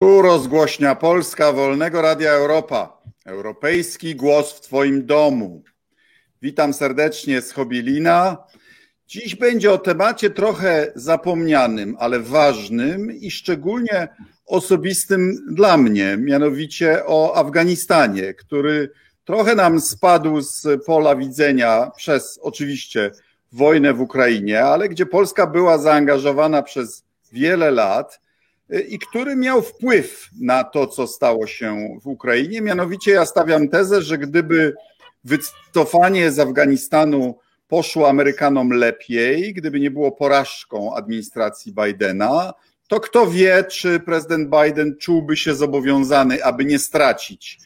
Tu rozgłośnia Polska Wolnego Radia Europa. Europejski głos w Twoim domu. Witam serdecznie z Hobilina. Dziś będzie o temacie trochę zapomnianym, ale ważnym i szczególnie osobistym dla mnie, mianowicie o Afganistanie, który trochę nam spadł z pola widzenia przez oczywiście wojnę w Ukrainie, ale gdzie Polska była zaangażowana przez wiele lat i który miał wpływ na to, co stało się w Ukrainie. Mianowicie ja stawiam tezę, że gdyby wycofanie z Afganistanu poszło Amerykanom lepiej, gdyby nie było porażką administracji Bidena, to kto wie, czy prezydent Biden czułby się zobowiązany, aby nie stracić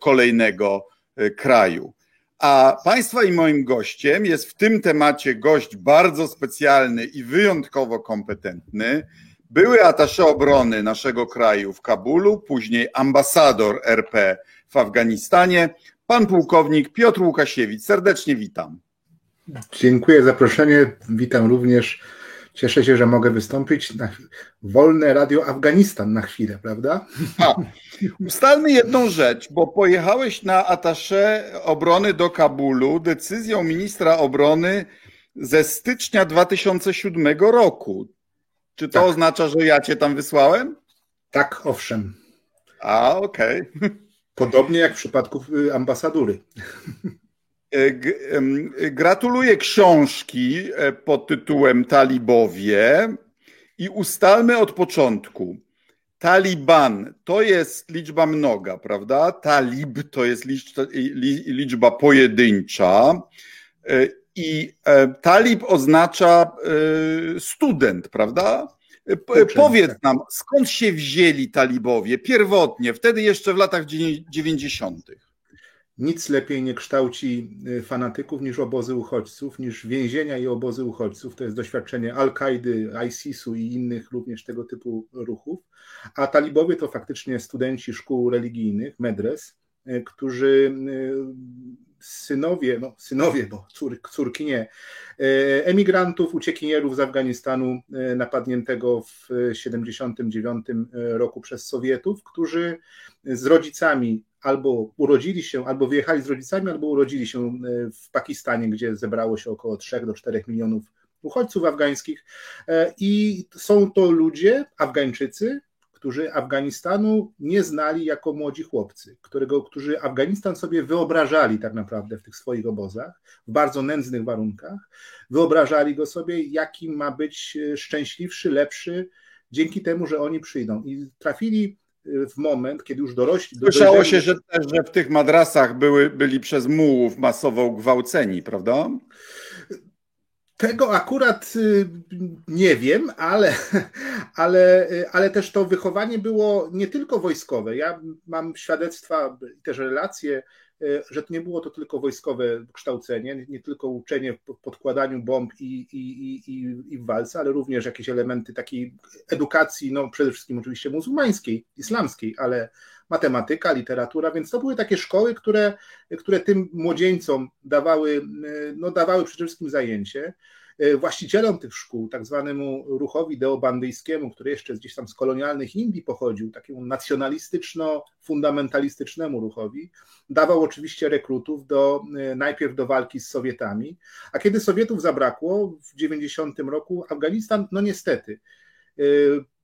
kolejnego e, kraju. A Państwa i moim gościem jest w tym temacie gość bardzo specjalny i wyjątkowo kompetentny, były atasze obrony naszego kraju w Kabulu, później ambasador RP w Afganistanie, pan pułkownik Piotr Łukasiewicz. Serdecznie witam. Dziękuję za zaproszenie. Witam również. Cieszę się, że mogę wystąpić na wolne radio Afganistan na chwilę, prawda? A, ustalmy jedną rzecz, bo pojechałeś na atasze obrony do Kabulu decyzją ministra obrony ze stycznia 2007 roku. Czy to tak. oznacza, że ja cię tam wysłałem? Tak, owszem. A, okej. Okay. Podobnie jak w przypadku y, ambasadury. E, gratuluję książki e, pod tytułem Talibowie i ustalmy od początku. Taliban to jest liczba mnoga, prawda? Talib to jest liczba pojedyncza e, i talib oznacza student, prawda? Powiedz tak. nam, skąd się wzięli talibowie pierwotnie, wtedy jeszcze w latach 90. Nic lepiej nie kształci y, fanatyków niż obozy uchodźców, niż więzienia i obozy uchodźców. To jest doświadczenie Al-Kaidy, ISIS-u i innych również tego typu ruchów. A talibowie to faktycznie studenci szkół religijnych, medres, y, którzy y, synowie, no synowie, bo cór, córki nie, e, emigrantów, uciekinierów z Afganistanu e, napadniętego w 1979 roku przez Sowietów, którzy z rodzicami albo urodzili się, albo wyjechali z rodzicami, albo urodzili się e, w Pakistanie, gdzie zebrało się około 3 do 4 milionów uchodźców afgańskich. I są to ludzie, Afgańczycy, którzy Afganistanu nie znali jako młodzi chłopcy, którego, którzy Afganistan sobie wyobrażali tak naprawdę w tych swoich obozach, w bardzo nędznych warunkach. Wyobrażali go sobie, jaki ma być e, szczęśliwszy, lepszy dzięki temu, że oni przyjdą. I trafili e, w moment, kiedy już dorośli. Słyszało dojrzeli... się, że że w tych madrasach były, byli przez mułów masowo gwałceni, prawda? Tego akurat y, nie wiem, ale, ale, y, ale też to wychowanie było nie tylko wojskowe. Ja mam świadectwa i też relacje, y, że to nie było to tylko wojskowe kształcenie, nie tylko uczenie w podkładaniu bomb i, i, i, i w walce, ale również jakieś elementy takiej edukacji, no przede wszystkim oczywiście muzułmańskiej, islamskiej, ale matematyka, literatura, więc to były takie szkoły, które, które tym młodzieńcom dawały, no, dawały przede wszystkim zajęcie. Właścicielom tych szkół, tak zwanemu ruchowi deobandyjskiemu, który jeszcze gdzieś tam z kolonialnych Indii pochodził, takiemu nacjonalistyczno-fundamentalistycznemu ruchowi, dawał oczywiście rekrutów do, najpierw do walki z Sowietami, a kiedy Sowietów zabrakło w 90 roku, Afganistan, no niestety,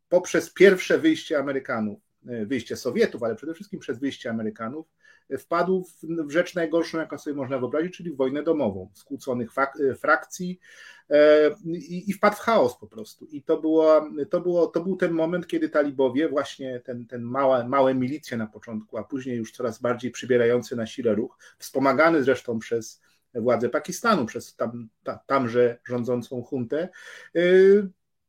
poprzez pierwsze wyjście Amerykanów wyjście Sowietów, ale przede wszystkim przez wyjście Amerykanów, e, wpadł w rzecz najgorszą, jaką sobie można wyobrazić, czyli wojnę domową, skłóconych e, frakcji i, i wpadł w chaos po prostu. I to, było, to, było, to był ten moment, kiedy talibowie, właśnie ten, ten małe, małe milicje na początku, a później już coraz bardziej przybierający na sile ruch, wspomagany zresztą przez władze Pakistanu, przez tam, ta, tamże rządzącą huntę,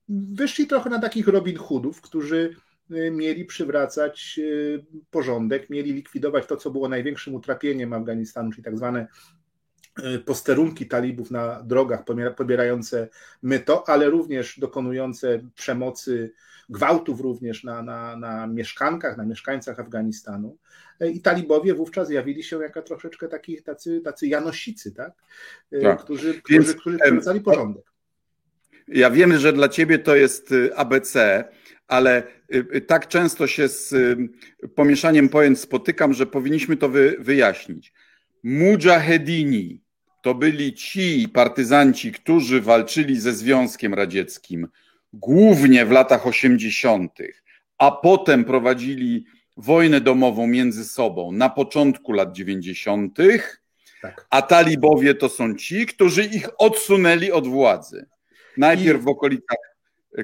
wyszli trochę na takich Robin Hoodów, którzy mieli przywracać y, porządek, mieli likwidować to, co było największym utrapieniem Afganistanu, czyli tak zwane y, posterunki talibów na drogach pobierające myto, ale również dokonujące przemocy, gwałtów również na, na, na mieszkankach, na mieszkańcach Afganistanu. I talibowie wówczas zjawili się jako troszeczkę takich, tacy, tacy janosicy, tak? tak. Którzy, którzy, którzy przywracali porządek. Ja wiem, że dla ciebie to jest ABC, ale tak często się z pomieszaniem pojęć spotykam, że powinniśmy to wy, wyjaśnić. Mujahedini to byli ci partyzanci, którzy walczyli ze Związkiem Radzieckim głównie w latach 80., a potem prowadzili wojnę domową między sobą na początku lat 90., tak. a talibowie to są ci, którzy ich odsunęli od władzy. Najpierw I... w okolicach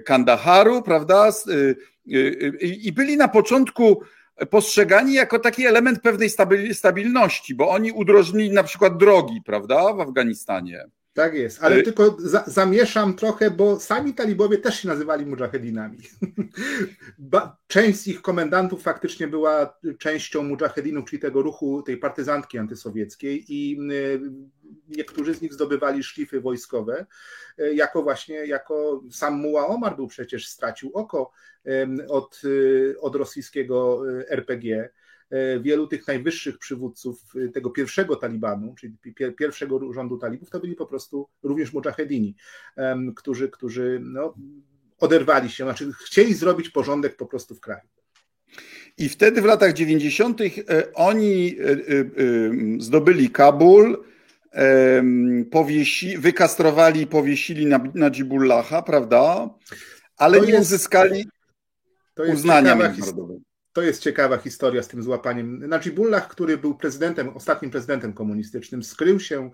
Kandaharu, prawda? Y, y, y, I byli na początku postrzegani jako taki element pewnej stabilności, bo oni udrożnili na przykład drogi, prawda, w Afganistanie. Tak jest, ale tylko za, zamieszam trochę, bo sami talibowie też się nazywali mujahedinami. Część z ich komendantów faktycznie była częścią mujahedinów, czyli tego ruchu, tej partyzantki antysowieckiej i niektórzy z nich zdobywali szlify wojskowe, e, jako właśnie, jako sam Muła Omar był przecież, stracił oko od, e, od rosyjskiego e, RPG. Wielu tych najwyższych przywódców tego pierwszego Talibanu, czyli pierwszego rządu talibów, to byli po prostu również mujahedini, którzy, którzy no, oderwali się, znaczy chcieli zrobić porządek po prostu w kraju. I wtedy w latach 90. oni zdobyli Kabul, powiesi, wykastrowali i powiesili na, na Dzibullaha, prawda? Ale to nie jest, uzyskali uznania międzynarodowego. To jest ciekawa historia z tym złapaniem. Najibullah, który był prezydentem, ostatnim prezydentem komunistycznym, skrył się,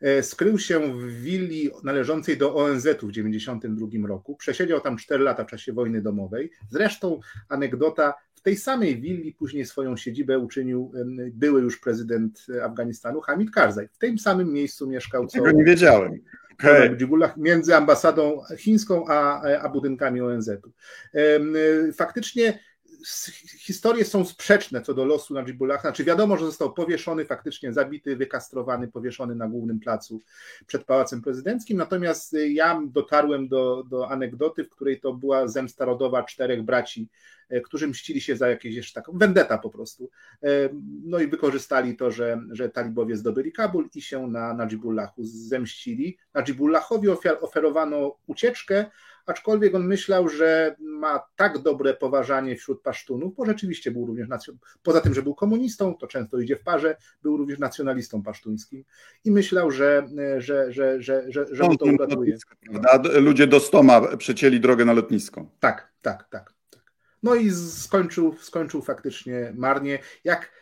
e, skrył się w willi należącej do ONZ-u w 1992 roku. Przesiedział tam 4 lata w czasie wojny domowej. Zresztą anegdota, tej samej willi później swoją siedzibę uczynił były już prezydent Afganistanu Hamid Karzaj. W tym samym miejscu mieszkał. Tego nie wiedziałem. Okay. Między ambasadą chińską a, a budynkami ONZ-u. Faktycznie historie są sprzeczne co do losu Najibullah. Znaczy wiadomo, że został powieszony, faktycznie zabity, wykastrowany, powieszony na głównym placu przed Pałacem Prezydenckim. Natomiast ja dotarłem do, do anegdoty, w której to była zemsta rodowa czterech braci, którzy mścili się za jakieś jeszcze taką vendetta po prostu. E, no i wykorzystali to, że, że talibowie zdobyli Kabul i się na Najibullahu zemścili. Najibullahowi oferowano ucieczkę, aczkolwiek on myślał, że ma tak dobre poważanie wśród pasztunów, bo rzeczywiście był również, poza tym, że był komunistą, to często idzie w parze, był również nacjonalistą pasztuńskim i myślał, że, że, że, że, że, że mu to uratuje. Ludzie do Stoma przecięli drogę na lotnisko. Tak, tak, tak. No i skończył, skończył faktycznie marnie, jak,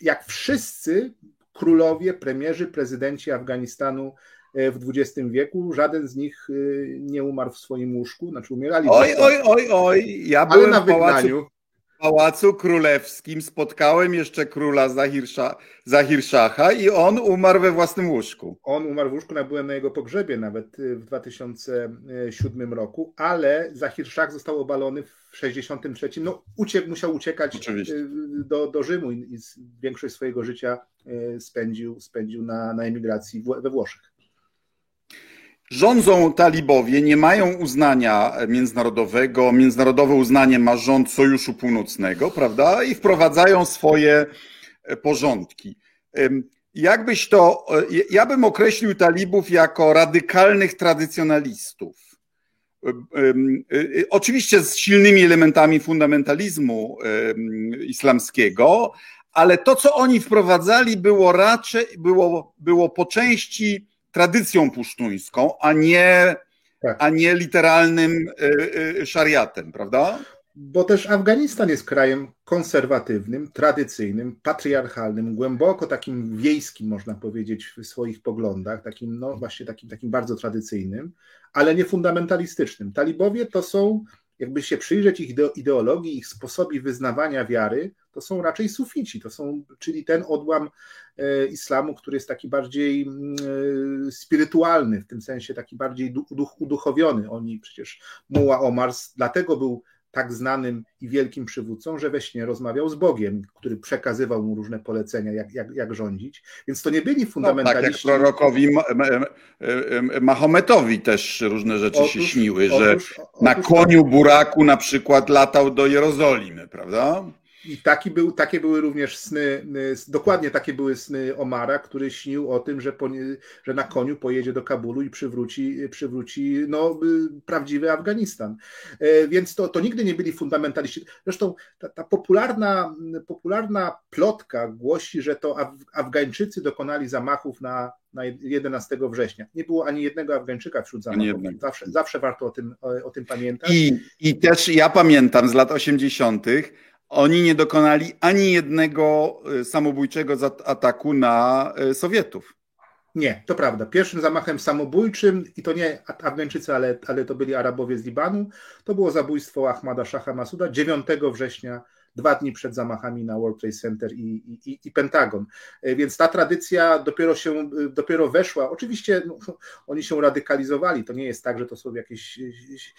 jak wszyscy królowie, premierzy, prezydenci Afganistanu E, w XX wieku. Żaden z nich e, nie umarł w swoim łóżku, znaczy umierali. Oj, oj, oj, oj. Ja byłem na w pałacu, pałacu Królewskim, spotkałem jeszcze króla Zahirsza, Zahirszacha i on umarł we własnym łóżku. On umarł w łóżku, byłem na jego pogrzebie nawet e, w 2007 roku, ale Zahirszach został obalony w 63. No, uciekł, musiał uciekać do, do Rzymu i większość swojego życia spędził, spędził na, na emigracji we Włoszech. Rządzą talibowie, nie mają uznania międzynarodowego. Międzynarodowe uznanie ma rząd Sojuszu Północnego, prawda? I wprowadzają swoje e, porządki. Jakbyś to, e, ja bym określił talibów jako radykalnych tradycjonalistów. E, oczywiście z silnymi elementami fundamentalizmu islamskiego, ale to, co oni wprowadzali, było raczej, było, było po części tradycją pusztuńską, a nie, tak. a nie literalnym y, y, szariatem, prawda? Bo też Afganistan jest krajem konserwatywnym, tradycyjnym, patriarchalnym, głęboko takim wiejskim, można powiedzieć, w swoich poglądach, takim, no właśnie takim, takim bardzo tradycyjnym, ale nie fundamentalistycznym. Talibowie to są jakby się przyjrzeć ich ideologii, ich sposobi wyznawania wiary, to są raczej sufici, to są, czyli ten odłam e, islamu, który jest taki bardziej mm, e, spirytualny, w tym sensie taki bardziej uduchowiony. Oni przecież Muła Omar dlatego był tak znanym i wielkim przywódcą, że we śnie rozmawiał z Bogiem, który przekazywał mu różne polecenia, jak, jak, jak rządzić. Więc to nie byli fundamentaliści. No, tak jak prorokowi Mahometowi też różne rzeczy otóż, się śniły, że otóż, na koniu buraku na przykład latał do Jerozolimy, prawda? I taki był, takie były również sny, dokładnie takie były sny Omara, który śnił o tym, że, po, że na koniu pojedzie do Kabulu i przywróci, przywróci no, prawdziwy Afganistan. E, więc to, to nigdy nie byli fundamentaliści. Zresztą ta, ta popularna, popularna plotka głosi, że to Afgańczycy dokonali zamachów na, na 11 września. Nie było ani jednego Afgańczyka wśród zamachów. Zawsze, zawsze warto o tym, o, o tym pamiętać. I, I też ja pamiętam z lat 80., oni nie dokonali ani jednego y, samobójczego ataku na y, Sowietów. Nie, to prawda. Pierwszym zamachem samobójczym, i to nie Afgańczycy, ale, ale to byli Arabowie z Libanu, to było zabójstwo Ahmada Shaha Masuda 9 września dwa dni przed zamachami na World Trade Center i, i, i Pentagon. E, więc ta tradycja dopiero się, e, dopiero weszła. Oczywiście no, oni się radykalizowali. To nie jest tak, że to są jakieś e,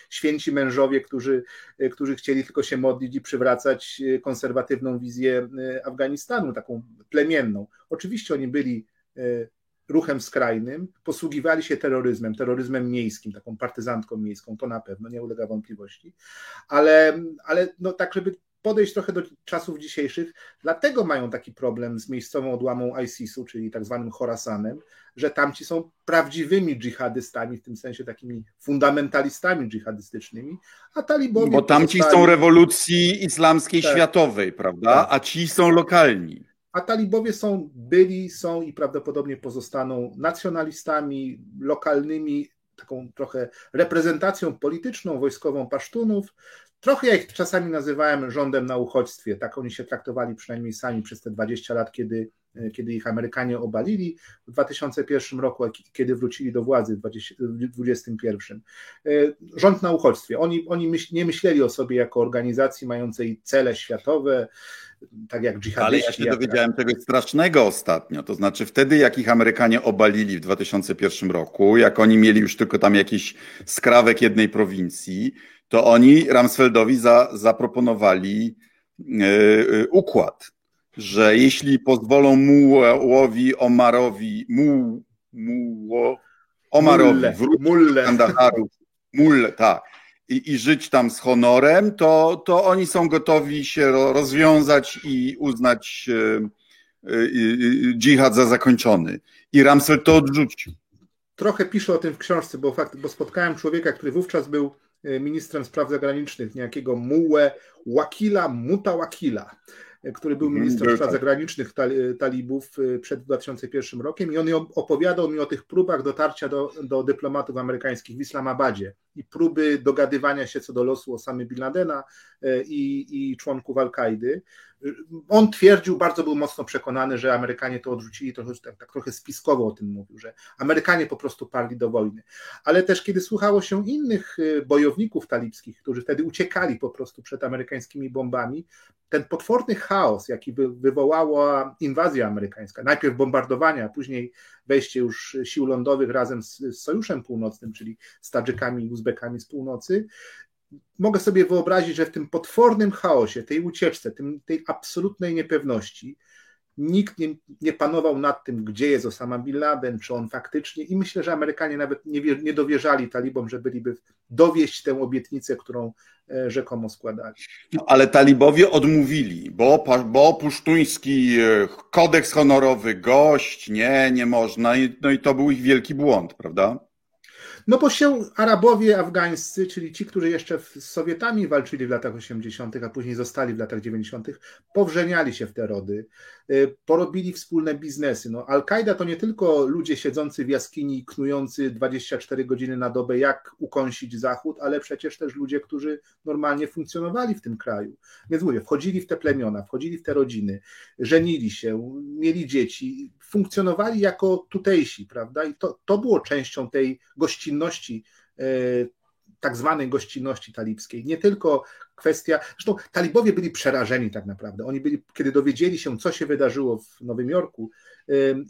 święci mężowie, którzy, którzy chcieli tylko się modlić i przywracać konserwatywną wizję Afganistanu, taką plemienną. Oczywiście oni byli ruchem skrajnym, posługiwali się terroryzmem, terroryzmem miejskim, taką partyzantką miejską, to na pewno, nie ulega wątpliwości, ale, ale no tak, żeby podejść trochę do czasów dzisiejszych, dlatego mają taki problem z miejscową odłamą ISIS-u, czyli tak zwanym Khorasanem, że tamci są prawdziwymi dżihadystami, w tym sensie takimi fundamentalistami dżihadystycznymi, a talibowie... Bo tamci pozostali... są rewolucji islamskiej tak. światowej, prawda? Tak. A ci są lokalni. A talibowie są, byli, są i prawdopodobnie pozostaną nacjonalistami lokalnymi, taką trochę reprezentacją polityczną, wojskową Pasztunów, Trochę ja ich czasami nazywałem rządem na uchodźstwie, tak oni się traktowali przynajmniej sami przez te 20 lat, kiedy, kiedy ich Amerykanie obalili w 2001 roku, kiedy wrócili do władzy w 2021. E, rząd na uchodźstwie. Oni, oni myśl, nie myśleli o sobie jako organizacji mającej cele światowe, tak jak dżihadyści. Ale ja się dowiedziałem jak... czegoś strasznego ostatnio, to znaczy wtedy jak ich Amerykanie obalili w 2001 roku, jak oni mieli już tylko tam jakiś skrawek jednej prowincji, to oni Ramsfeldowi za, zaproponowali yy, układ, że jeśli pozwolą Mułowi Omarowi, mu, muło, Omarowi wrócić do Kandaharu, mulle, tak, i, i żyć tam z honorem, to, to oni są gotowi się rozwiązać i uznać yy, dżihad za zakończony. I Ramsfeld to odrzucił. Trochę piszę o tym w książce, bo, fakt, bo spotkałem człowieka, który wówczas był ministrem spraw zagranicznych, niejakiego Mułę Wakila Mutawakila, e, który był mhm, ministrem spraw tak. zagranicznych e, talibów przed 2001 rokiem i on opowiadał mi o tych próbach dotarcia do, do dyplomatów amerykańskich w Islamabadzie i próby dogadywania się co do losu Osamy Bin Ladena i, i członków Al-Kaidy. On twierdził, bardzo był mocno przekonany, że Amerykanie to odrzucili, trochę, tak, tak trochę spiskowo o tym mówił, że Amerykanie po prostu parli do wojny. Ale też kiedy słuchało się innych y, bojowników talibskich, którzy wtedy uciekali po prostu przed amerykańskimi bombami, ten potworny chaos, jaki wywołała inwazja amerykańska, najpierw bombardowania, później wejście już sił lądowych razem z, z Sojuszem Północnym, czyli z Tadżykami i Uzbekami z północy, mogę sobie wyobrazić, że w tym potwornym chaosie, tej ucieczce, tym, tej absolutnej niepewności, nikt nie, nie, panował nad tym, gdzie jest Osama Bin Laden, czy on faktycznie, i myślę, że Amerykanie nawet nie, nie dowierzali talibom, że byliby dowieść tę obietnicę, którą e, rzekomo składali. No, ale talibowie odmówili, bo, bo pusztuński e, kodeks honorowy, gość, nie, nie można, no i to był ich wielki błąd, prawda? No bo się Arabowie afgańscy, czyli ci, którzy jeszcze z Sowietami walczyli w latach 80., a później zostali w latach 90., powrzeniali się w te rody, y, porobili wspólne biznesy. No, Al-Kaida to nie tylko ludzie siedzący w jaskini knujący 24 godziny na dobę, jak ukąsić Zachód, ale przecież też ludzie, którzy normalnie funkcjonowali w tym kraju. Więc mówię, wchodzili w te plemiona, wchodzili w te rodziny, żenili się, mieli dzieci, funkcjonowali jako tutejsi, prawda? I to, to było częścią tej gościnności, e, tak zwanej gościnności talibskiej. Nie tylko kwestia. Zresztą talibowie byli przerażeni tak naprawdę. Oni byli, kiedy dowiedzieli się, co się wydarzyło w Nowym Jorku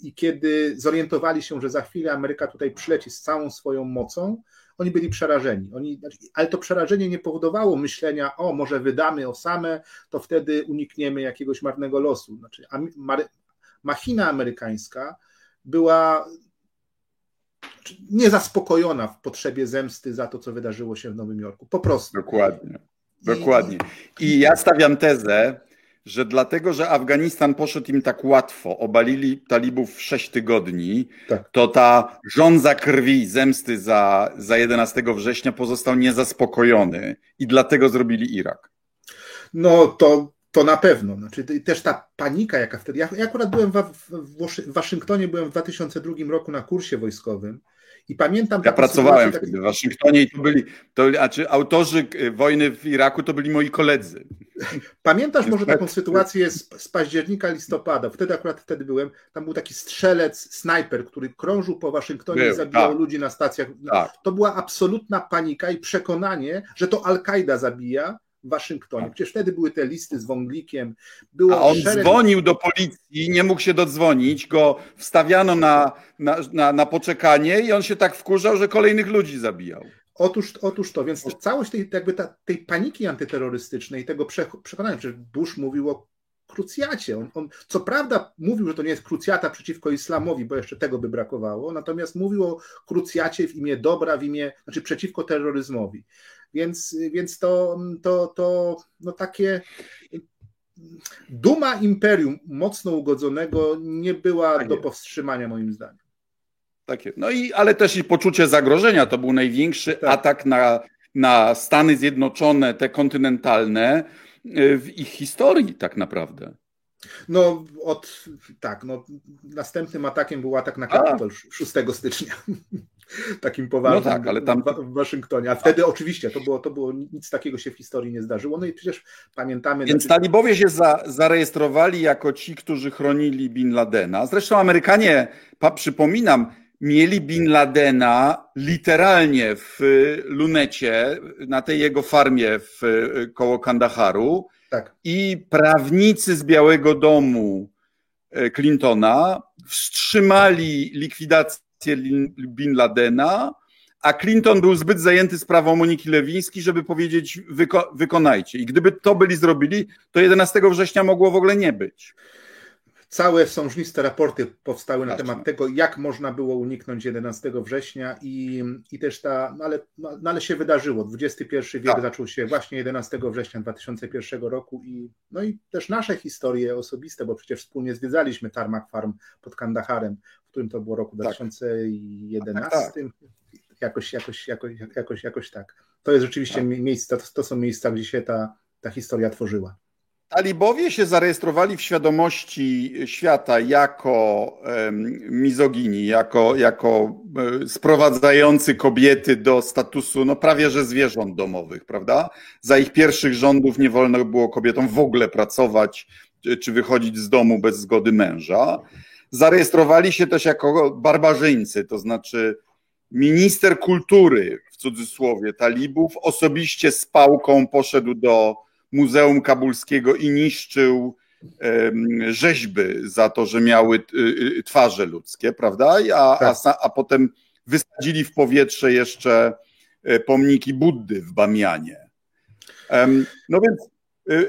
i kiedy zorientowali się, że za chwilę Ameryka tutaj przyleci z całą swoją mocą, oni byli przerażeni. Oni, ale to przerażenie nie powodowało myślenia, o, może wydamy Osamę, to wtedy unikniemy jakiegoś marnego losu. Znaczy, machina amerykańska była niezaspokojona w potrzebie zemsty za to, co wydarzyło się w Nowym Jorku. Po prostu. Dokładnie. Dokładnie. I ja stawiam tezę, że dlatego, że Afganistan poszedł im tak łatwo, obalili talibów w sześć tygodni, tak. to ta żądza krwi, zemsty za, za 11 września pozostał niezaspokojony i dlatego zrobili Irak. No to, to na pewno. Znaczy, też ta panika, jaka wtedy. Ja, ja akurat byłem w, w, w Waszyngtonie, byłem w 2002 roku na kursie wojskowym. I pamiętam. Ja pracowałem wtedy w Waszyngtonie i to byli, to, a czy autorzy wojny w Iraku to byli moi koledzy. Pamiętasz może taką sytuację z, z października, listopada? Wtedy akurat wtedy byłem. Tam był taki strzelec, snajper, który krążył po Waszyngtonie był, i zabijał tak. ludzi na stacjach. Tak. To była absolutna panika i przekonanie, że to Al-Kaida zabija w Waszyngtonie. Przecież wtedy były te listy z wąglikiem. Było A on szereg... dzwonił do policji, nie mógł się dodzwonić, go wstawiano na, na, na, na poczekanie i on się tak wkurzał, że kolejnych ludzi zabijał. Otóż, otóż to, więc całość tej, jakby ta, tej paniki antyterrorystycznej, tego przekonania, że Bush mówił o krucjacie. On, on, co prawda mówił, że to nie jest krucjata przeciwko islamowi, bo jeszcze tego by brakowało, natomiast mówił o krucjacie w imię dobra, w imię, znaczy przeciwko terroryzmowi. Więc, więc to, to, to no takie duma imperium mocno ugodzonego nie była tak do powstrzymania moim zdaniem. Takie. No i ale też i poczucie zagrożenia. To był największy tak. atak na, na Stany Zjednoczone, te kontynentalne y, w ich historii tak naprawdę. No, od tak, no, następnym atakiem był atak na Kapitol 6 stycznia. Takim poważnym no tak, ale tam... w Waszyngtonie. A wtedy oczywiście to było, to było nic takiego się w historii nie zdarzyło. No i przecież pamiętamy. Więc znaczy... talibowie się za, zarejestrowali jako ci, którzy chronili Bin Ladena. Zresztą Amerykanie, pa, przypominam, mieli Bin Ladena literalnie w lunecie na tej jego farmie w, koło Kandaharu tak. I prawnicy z Białego Domu e, Clintona wstrzymali likwidację Bin Ladena, a Clinton był zbyt zajęty sprawą Moniki Lewiński, żeby powiedzieć wyko wykonajcie. I gdyby to byli zrobili, to 11 września mogło w ogóle nie być. Całe sążniste raporty powstały na temat tego, jak można było uniknąć 11 września i, i też ta, no ale, no, no ale się wydarzyło. XXI wiek tak. zaczął się właśnie 11 września 2001 roku i, no i też nasze historie osobiste, bo przecież wspólnie zwiedzaliśmy Tarmac Farm pod Kandaharem, w którym to było roku 2011. Tak. tak. Jakoś, jakoś, jakoś, jakoś, jakoś tak. To jest rzeczywiście tak. miejsce, to, to są miejsca, gdzie się ta, ta historia tworzyła. Talibowie się zarejestrowali w świadomości świata jako mizogini, jako, jako e, sprowadzający kobiety do statusu no prawie że zwierząt domowych, prawda? Za ich pierwszych rządów nie wolno było kobietom w ogóle pracować czy wychodzić z domu bez zgody męża. Zarejestrowali się też jako barbarzyńcy, to znaczy minister kultury, w cudzysłowie, talibów, osobiście z pałką poszedł do Muzeum Kabulskiego i niszczył rzeźby za to, że miały y, y, twarze ludzkie, prawda? A, tak. a, a potem wysadzili w powietrze jeszcze e, pomniki Buddy w Bamianie. No więc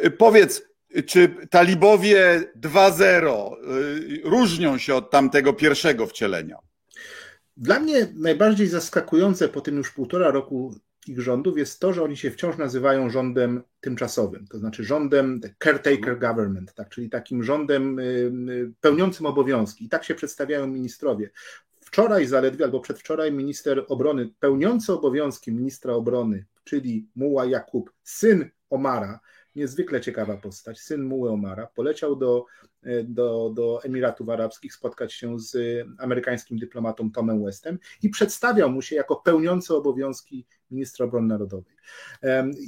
y, powiedz, czy talibowie 2.0 różnią się od tamtego pierwszego wcielenia? Dla mnie najbardziej zaskakujące po tym już półtora roku ich rządów jest to, że oni się wciąż nazywają rządem tymczasowym, to znaczy rządem caretaker government, tak, czyli takim rządem y, y, pełniącym obowiązki. I tak się przedstawiają ministrowie. Wczoraj zaledwie, albo przedwczoraj minister obrony, pełniący obowiązki ministra obrony, czyli Muła Jakub, syn Omara, niezwykle ciekawa postać, syn Muły Omara, poleciał do, do, do Emiratów Arabskich spotkać się z amerykańskim dyplomatą Tomem Westem i przedstawiał mu się jako pełniący obowiązki ministra obrony narodowej.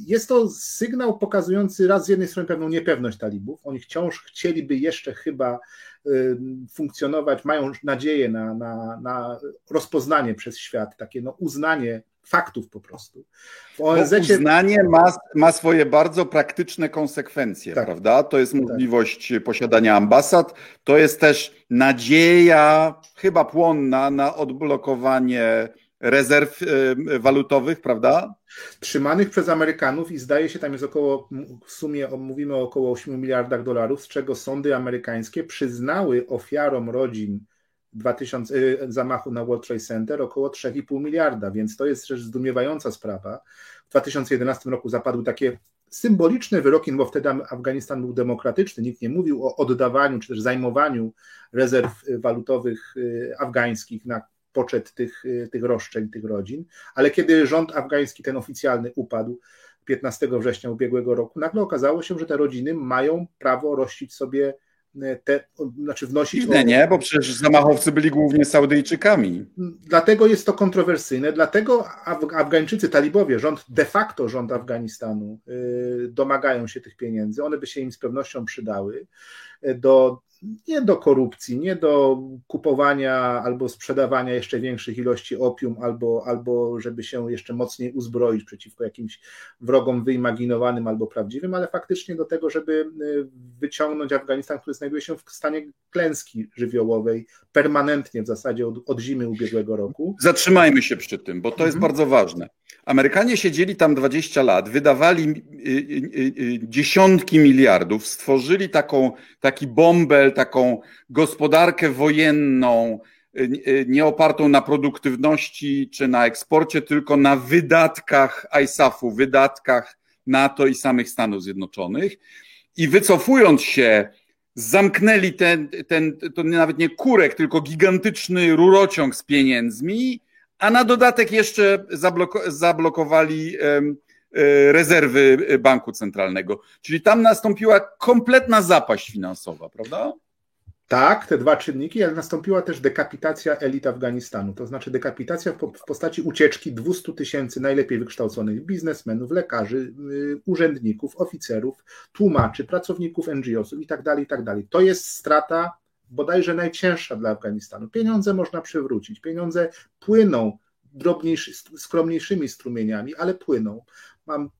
Jest to sygnał pokazujący raz z jednej strony pewną niepewność talibów. Oni wciąż chcieliby jeszcze chyba funkcjonować, mają nadzieję na, na, na rozpoznanie przez świat, takie no uznanie faktów po prostu. W ONZ uznanie ma, ma swoje bardzo praktyczne konsekwencje, tak. prawda? To jest tak. możliwość tak. posiadania ambasad, to jest też nadzieja, chyba płonna, na odblokowanie rezerw y, walutowych, prawda? Trzymanych przez Amerykanów i zdaje się tam jest około, w sumie mówimy o około 8 miliardach dolarów, z czego sądy amerykańskie przyznały ofiarom rodzin 2000, y, zamachu na World Trade Center około 3,5 miliarda, więc to jest rzecz zdumiewająca sprawa. W 2011 roku zapadły takie symboliczne wyroki, no bo wtedy Afganistan był demokratyczny, nikt nie mówił o oddawaniu czy też zajmowaniu rezerw walutowych afgańskich na poczet tych, tych roszczeń, tych rodzin, ale kiedy rząd afgański, ten oficjalny, upadł 15 września ubiegłego roku, nagle okazało się, że te rodziny mają prawo rościć sobie te, znaczy wnosić. Dziwne, o... nie, bo przecież zamachowcy byli głównie Saudyjczykami. Dlatego jest to kontrowersyjne, dlatego Afgańczycy, talibowie, rząd de facto rząd Afganistanu y, domagają się tych pieniędzy. One by się im z pewnością przydały do nie do korupcji, nie do kupowania albo sprzedawania jeszcze większych ilości opium, albo, albo żeby się jeszcze mocniej uzbroić przeciwko jakimś wrogom wyimaginowanym albo prawdziwym, ale faktycznie do tego, żeby y, wyciągnąć Afganistan, który znajduje się w stanie klęski żywiołowej permanentnie w zasadzie od, od zimy ubiegłego roku. Zatrzymajmy się przy tym, bo to mhm. jest bardzo ważne. Amerykanie siedzieli tam 20 lat, wydawali y, y, dziesiątki miliardów, stworzyli taką, taki bąbel, taką gospodarkę wojenną, y, y, nie opartą na produktywności czy na eksporcie, tylko na wydatkach ISAF-u, wydatkach NATO i samych Stanów Zjednoczonych. I wycofując się, zamknęli ten, ten to nawet nie kurek, tylko gigantyczny rurociąg z pieniędzmi, a na dodatek jeszcze zabloko zablokowali E, rezerwy banku centralnego. Czyli tam nastąpiła kompletna zapaść finansowa, prawda? Tak, te dwa czynniki, ale nastąpiła też dekapitacja elit Afganistanu, to znaczy dekapitacja w postaci ucieczki 200 tysięcy najlepiej wykształconych biznesmenów, lekarzy, y, urzędników, oficerów, tłumaczy, pracowników NGO-sów i tak dalej, i tak. To jest strata bodajże najcięższa dla Afganistanu. Pieniądze można przywrócić, pieniądze płyną skromniejszymi strumieniami, ale płyną. Mam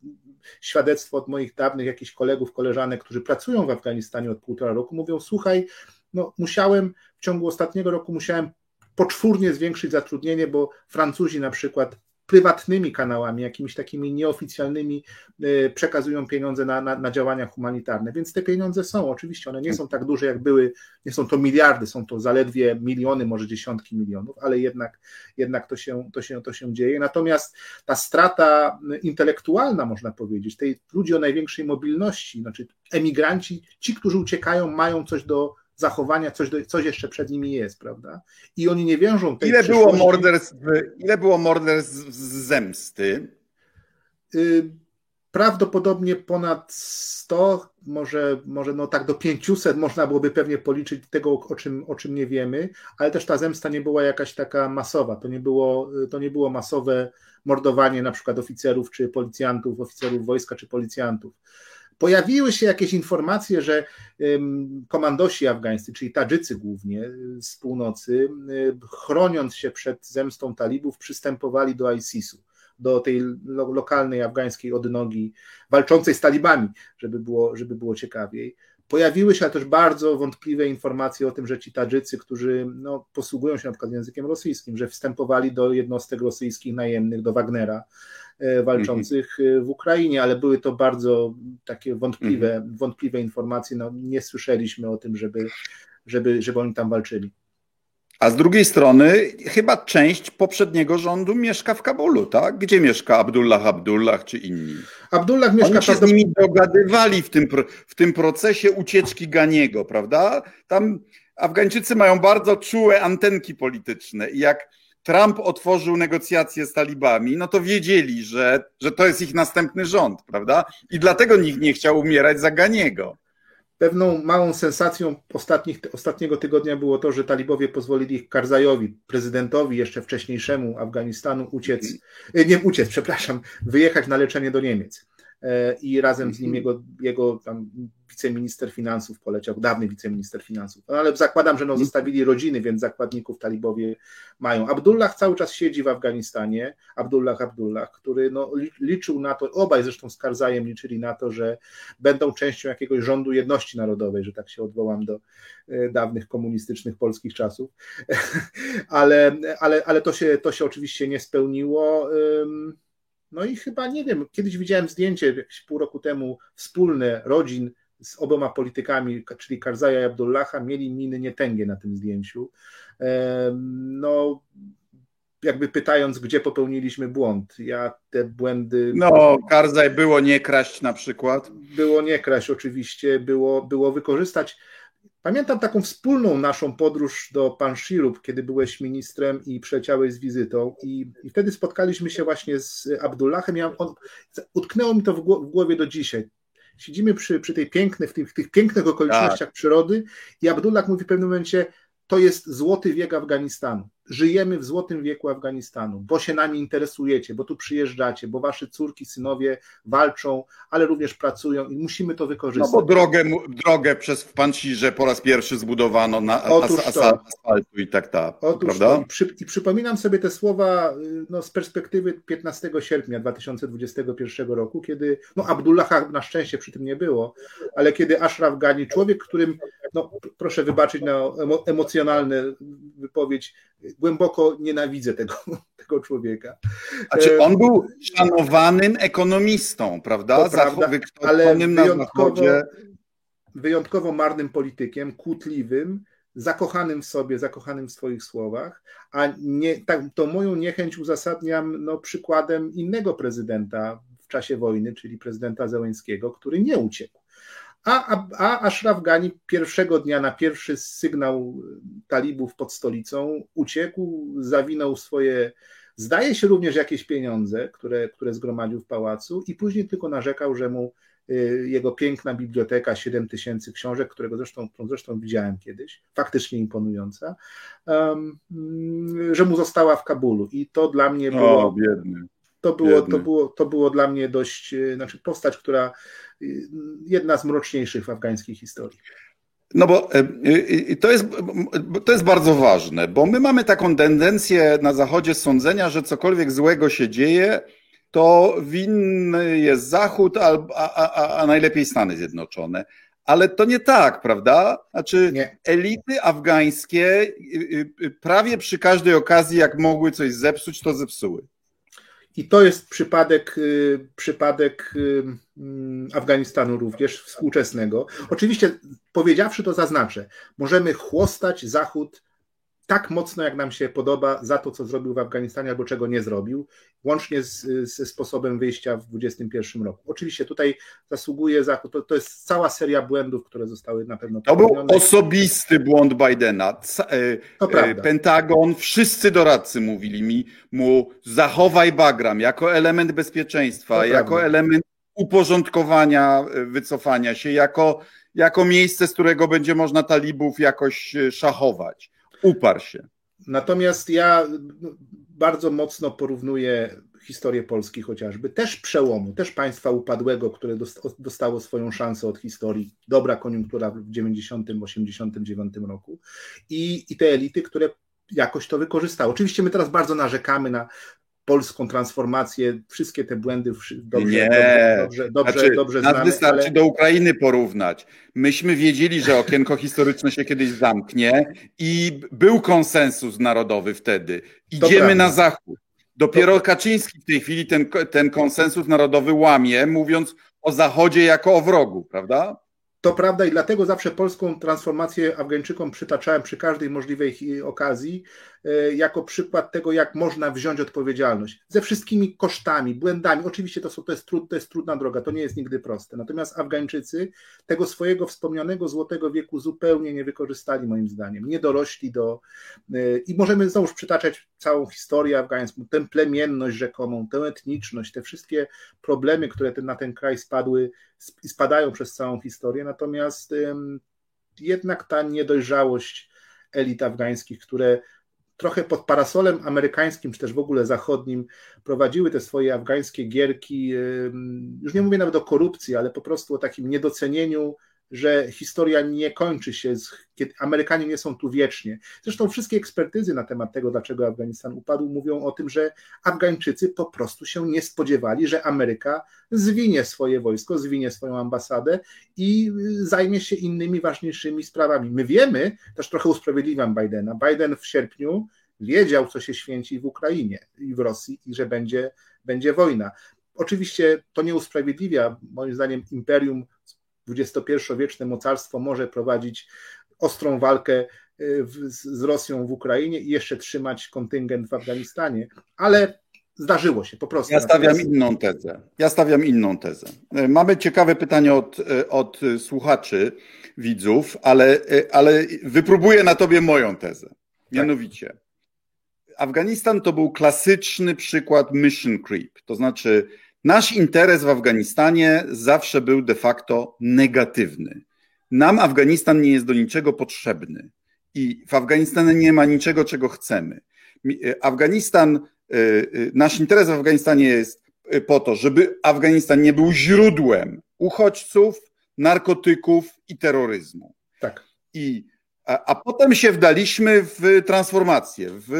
świadectwo od moich dawnych jakichś kolegów, koleżanek, którzy pracują w Afganistanie od półtora roku, mówią: Słuchaj, no musiałem w ciągu ostatniego roku musiałem poczwórnie zwiększyć zatrudnienie, bo Francuzi na przykład prywatnymi kanałami, jakimiś takimi nieoficjalnymi e, przekazują pieniądze na, na, na, działania humanitarne. Więc te pieniądze są, oczywiście one nie są tak duże, jak były, nie są to miliardy, są to zaledwie miliony, może dziesiątki milionów, ale jednak, jednak to, się, to, się, to się dzieje. Natomiast ta strata intelektualna, można powiedzieć, tej ludzi o największej mobilności, znaczy emigranci, ci, którzy uciekają, mają coś do zachowania, coś, coś jeszcze przed nimi jest, prawda? I oni nie wiążą tej ile było morderstw, Ile było morderstw z zemsty? Y, prawdopodobnie ponad 100, może, może no tak do 500 można byłoby pewnie policzyć tego, o czym, o czym nie wiemy, ale też ta zemsta nie była jakaś taka masowa. To nie było, to nie było masowe mordowanie na przykład oficerów czy policjantów, oficerów wojska czy policjantów. Pojawiły się jakieś informacje, że komandosi afgańscy, czyli Tadżycy głównie y, z północy, y, chroniąc się przed zemstą talibów, przystępowali do ISIS-u, do tej lokalnej afgańskiej odnogi walczącej z talibami, żeby było, żeby było ciekawiej. Pojawiły się też bardzo wątpliwe informacje o tym, że ci Tadżycy, którzy no, posługują się na przykład językiem rosyjskim, że wstępowali do jednostek rosyjskich najemnych, do Wagnera, walczących mhm. w Ukrainie, ale były to bardzo takie wątpliwe, mhm. wątpliwe informacje. No, nie słyszeliśmy o tym, żeby, żeby, żeby oni tam walczyli. A z drugiej strony, chyba część poprzedniego rządu mieszka w Kabulu, tak? Gdzie mieszka Abdullah Abdullah czy inni? Abdullah mieszka Oni się z nimi dogadywali w tym, w tym procesie ucieczki Ganiego, prawda? Tam Afgańczycy mają bardzo czułe antenki polityczne i jak Trump otworzył negocjacje z talibami, no to wiedzieli, że, że to jest ich następny rząd, prawda? I dlatego nikt nie chciał umierać za Ganiego. Pewną małą sensacją ostatnich, ostatniego tygodnia było to, że talibowie pozwolili Karzajowi, prezydentowi jeszcze wcześniejszemu Afganistanu, uciec, mhm. nie uciec, przepraszam, wyjechać na leczenie do Niemiec. E, I razem z nim mhm. jego, jego tam wiceminister finansów poleciał, dawny wiceminister finansów. No, ale zakładam, że no, mhm. zostawili rodziny, więc zakładników talibowie mają. Abdullah cały czas siedzi w Afganistanie, Abdullah Abdullah, który no, liczył na to, obaj zresztą z Karzajem liczyli na to, że będą częścią jakiegoś rządu jedności narodowej, że tak się odwołam do e, dawnych komunistycznych polskich czasów. ale ale, ale to, się, to się oczywiście nie spełniło. No i chyba nie wiem, kiedyś widziałem zdjęcie jakieś pół roku temu wspólne rodzin z oboma politykami, czyli Karzaja i Abdullaha, mieli miny nietęgie na tym zdjęciu. No, jakby pytając, gdzie popełniliśmy błąd. Ja te błędy. No, Karzaj było nie kraść na przykład. Było nie kraść, oczywiście, było, było wykorzystać. Pamiętam taką wspólną naszą podróż do Panshirup, kiedy byłeś ministrem i przyleciałeś z wizytą, i, i wtedy spotkaliśmy się właśnie z Abdullahem. Ja, on, utknęło mi to w głowie do dzisiaj. Siedzimy przy, przy tej pięknej, w tych, tych pięknych okolicznościach tak. przyrody, i Abdullah mówi w pewnym momencie: To jest złoty wiek Afganistanu żyjemy w złotym wieku Afganistanu, bo się nami interesujecie, bo tu przyjeżdżacie, bo wasze córki, synowie walczą, ale również pracują i musimy to wykorzystać. No bo drogę, drogę przez Pansirze po raz pierwszy zbudowano na Otóż as, as, asfaltu i tak tak, Otóż prawda? I, przy, I przypominam sobie te słowa no, z perspektywy 15 sierpnia 2021 roku, kiedy, no Abdullah na szczęście przy tym nie było, ale kiedy Ashraf Ghani, człowiek, którym, no proszę wybaczyć na emocjonalne wypowiedź, głęboko nienawidzę tego, tego człowieka. Znaczy, on był szanowanym ekonomistą, prawda? prawda ale wyjątkowo, wyjątkowo marnym politykiem, kłótliwym, zakochanym w sobie, zakochanym w swoich słowach, a nie, tak, to moją niechęć uzasadniam no, przykładem innego prezydenta w czasie wojny, czyli prezydenta Zełęńskiego, który nie uciekł. A, a, Ashraf Ghani pierwszego dnia na pierwszy sygnał talibów pod stolicą uciekł, zawinął swoje, zdaje się również jakieś pieniądze, które, które zgromadził w pałacu i później tylko narzekał, że mu y, jego piękna biblioteka, 7 tysięcy książek, którego zresztą, którą zresztą widziałem kiedyś, faktycznie imponująca, um, że mu została w Kabulu. I to dla mnie było. O, biedny. To było, to, było, to było dla mnie dość, y, znaczy postać, która y, jedna z mroczniejszych w afgańskiej historii. No bo y, to jest, to jest bardzo ważne, bo my mamy taką tendencję na Zachodzie sądzenia, że cokolwiek złego się dzieje, to winny jest Zachód, a, a, a najlepiej Stany Zjednoczone. Ale to nie tak, prawda? Znaczy, nie. elity afgańskie prawie przy każdej okazji, jak mogły coś zepsuć, to zepsuły. I to jest przypadek, y, przypadek y, mm, Afganistanu również współczesnego. Oczywiście, powiedziawszy to, zaznaczę, możemy chłostać Zachód tak mocno, jak nam się podoba, za to, co zrobił w Afganistanie albo czego nie zrobił, łącznie z, ze sposobem wyjścia w 2021 roku. Oczywiście tutaj zasługuje Zachód, to, to jest cała seria błędów, które zostały na pewno To był osobisty błąd Bidena. E, Pentagon, wszyscy doradcy mówili mi mu zachowaj Bagram jako element bezpieczeństwa, to jako prawda. element uporządkowania e, wycofania się, jako, jako miejsce, z którego będzie można talibów jakoś e, szachować. Uparł się. Natomiast ja bardzo mocno porównuję historię Polski chociażby, też przełomu, też państwa upadłego, które dostało swoją szansę od historii, dobra koniunktura w 90-89 roku i, i te elity, które jakoś to wykorzystały. Oczywiście my teraz bardzo narzekamy na polską transformację, wszystkie te błędy dobrze, nie. dobrze, dobrze, znaczy, dobrze znamy. wystarczy ale... do Ukrainy porównać. Myśmy wiedzieli, że okienko historyczne się kiedyś zamknie i był konsensus narodowy wtedy. Idziemy na zachód. Dopiero to... Kaczyński w tej chwili ten, ten konsensus narodowy łamie, mówiąc o Zachodzie jako o wrogu, prawda? To prawda i dlatego zawsze polską transformację Afgańczykom przytaczałem przy każdej możliwej okazji, jako przykład tego, jak można wziąć odpowiedzialność ze wszystkimi kosztami, błędami. Oczywiście to, są, to, jest, trud, to jest trudna droga, to nie jest nigdy proste. Natomiast Afgańczycy tego swojego wspomnianego złotego wieku zupełnie nie wykorzystali, moim zdaniem. Nie dorośli do. E, I możemy znowuż przytaczać całą historię afgańską, tę plemienność rzekomą, tę etniczność, te wszystkie problemy, które na ten kraj spadły, spadają przez całą historię. Natomiast jednak ta niedojrzałość elit afgańskich, które trochę pod parasolem amerykańskim, czy też w ogóle zachodnim, prowadziły te swoje afgańskie gierki, już nie mówię nawet o korupcji, ale po prostu o takim niedocenieniu że historia nie kończy się, z, kiedy Amerykanie nie są tu wiecznie. Zresztą wszystkie ekspertyzy na temat tego, dlaczego Afganistan upadł, mówią o tym, że Afgańczycy po prostu się nie spodziewali, że Ameryka zwinie swoje wojsko, zwinie swoją ambasadę i zajmie się innymi ważniejszymi sprawami. My wiemy, też trochę usprawiedliwiam Bidena, Biden w sierpniu wiedział, co się święci w Ukrainie i w Rosji i że będzie, będzie wojna. Oczywiście to nie usprawiedliwia, moim zdaniem, imperium XXI-wieczne mocarstwo może prowadzić ostrą walkę z, z Rosją w Ukrainie i jeszcze trzymać kontyngent w Afganistanie, ale zdarzyło się po prostu. Ja stawiam inną tezę. Ja stawiam inną tezę. Mamy ciekawe pytanie od, od słuchaczy, widzów, ale, ale wypróbuję na tobie moją tezę. Tak. Mianowicie. Afganistan to był klasyczny przykład mission creep, to znaczy nasz interes w Afganistanie zawsze był de facto negatywny. Nam Afganistan nie jest do niczego potrzebny i w Afganistanie nie ma niczego, czego chcemy. E, Afganistan, e, e, nasz interes w Afganistanie jest po to, żeby Afganistan nie był źródłem uchodźców, narkotyków i terroryzmu. Tak. I a, a potem się wdaliśmy w transformację, w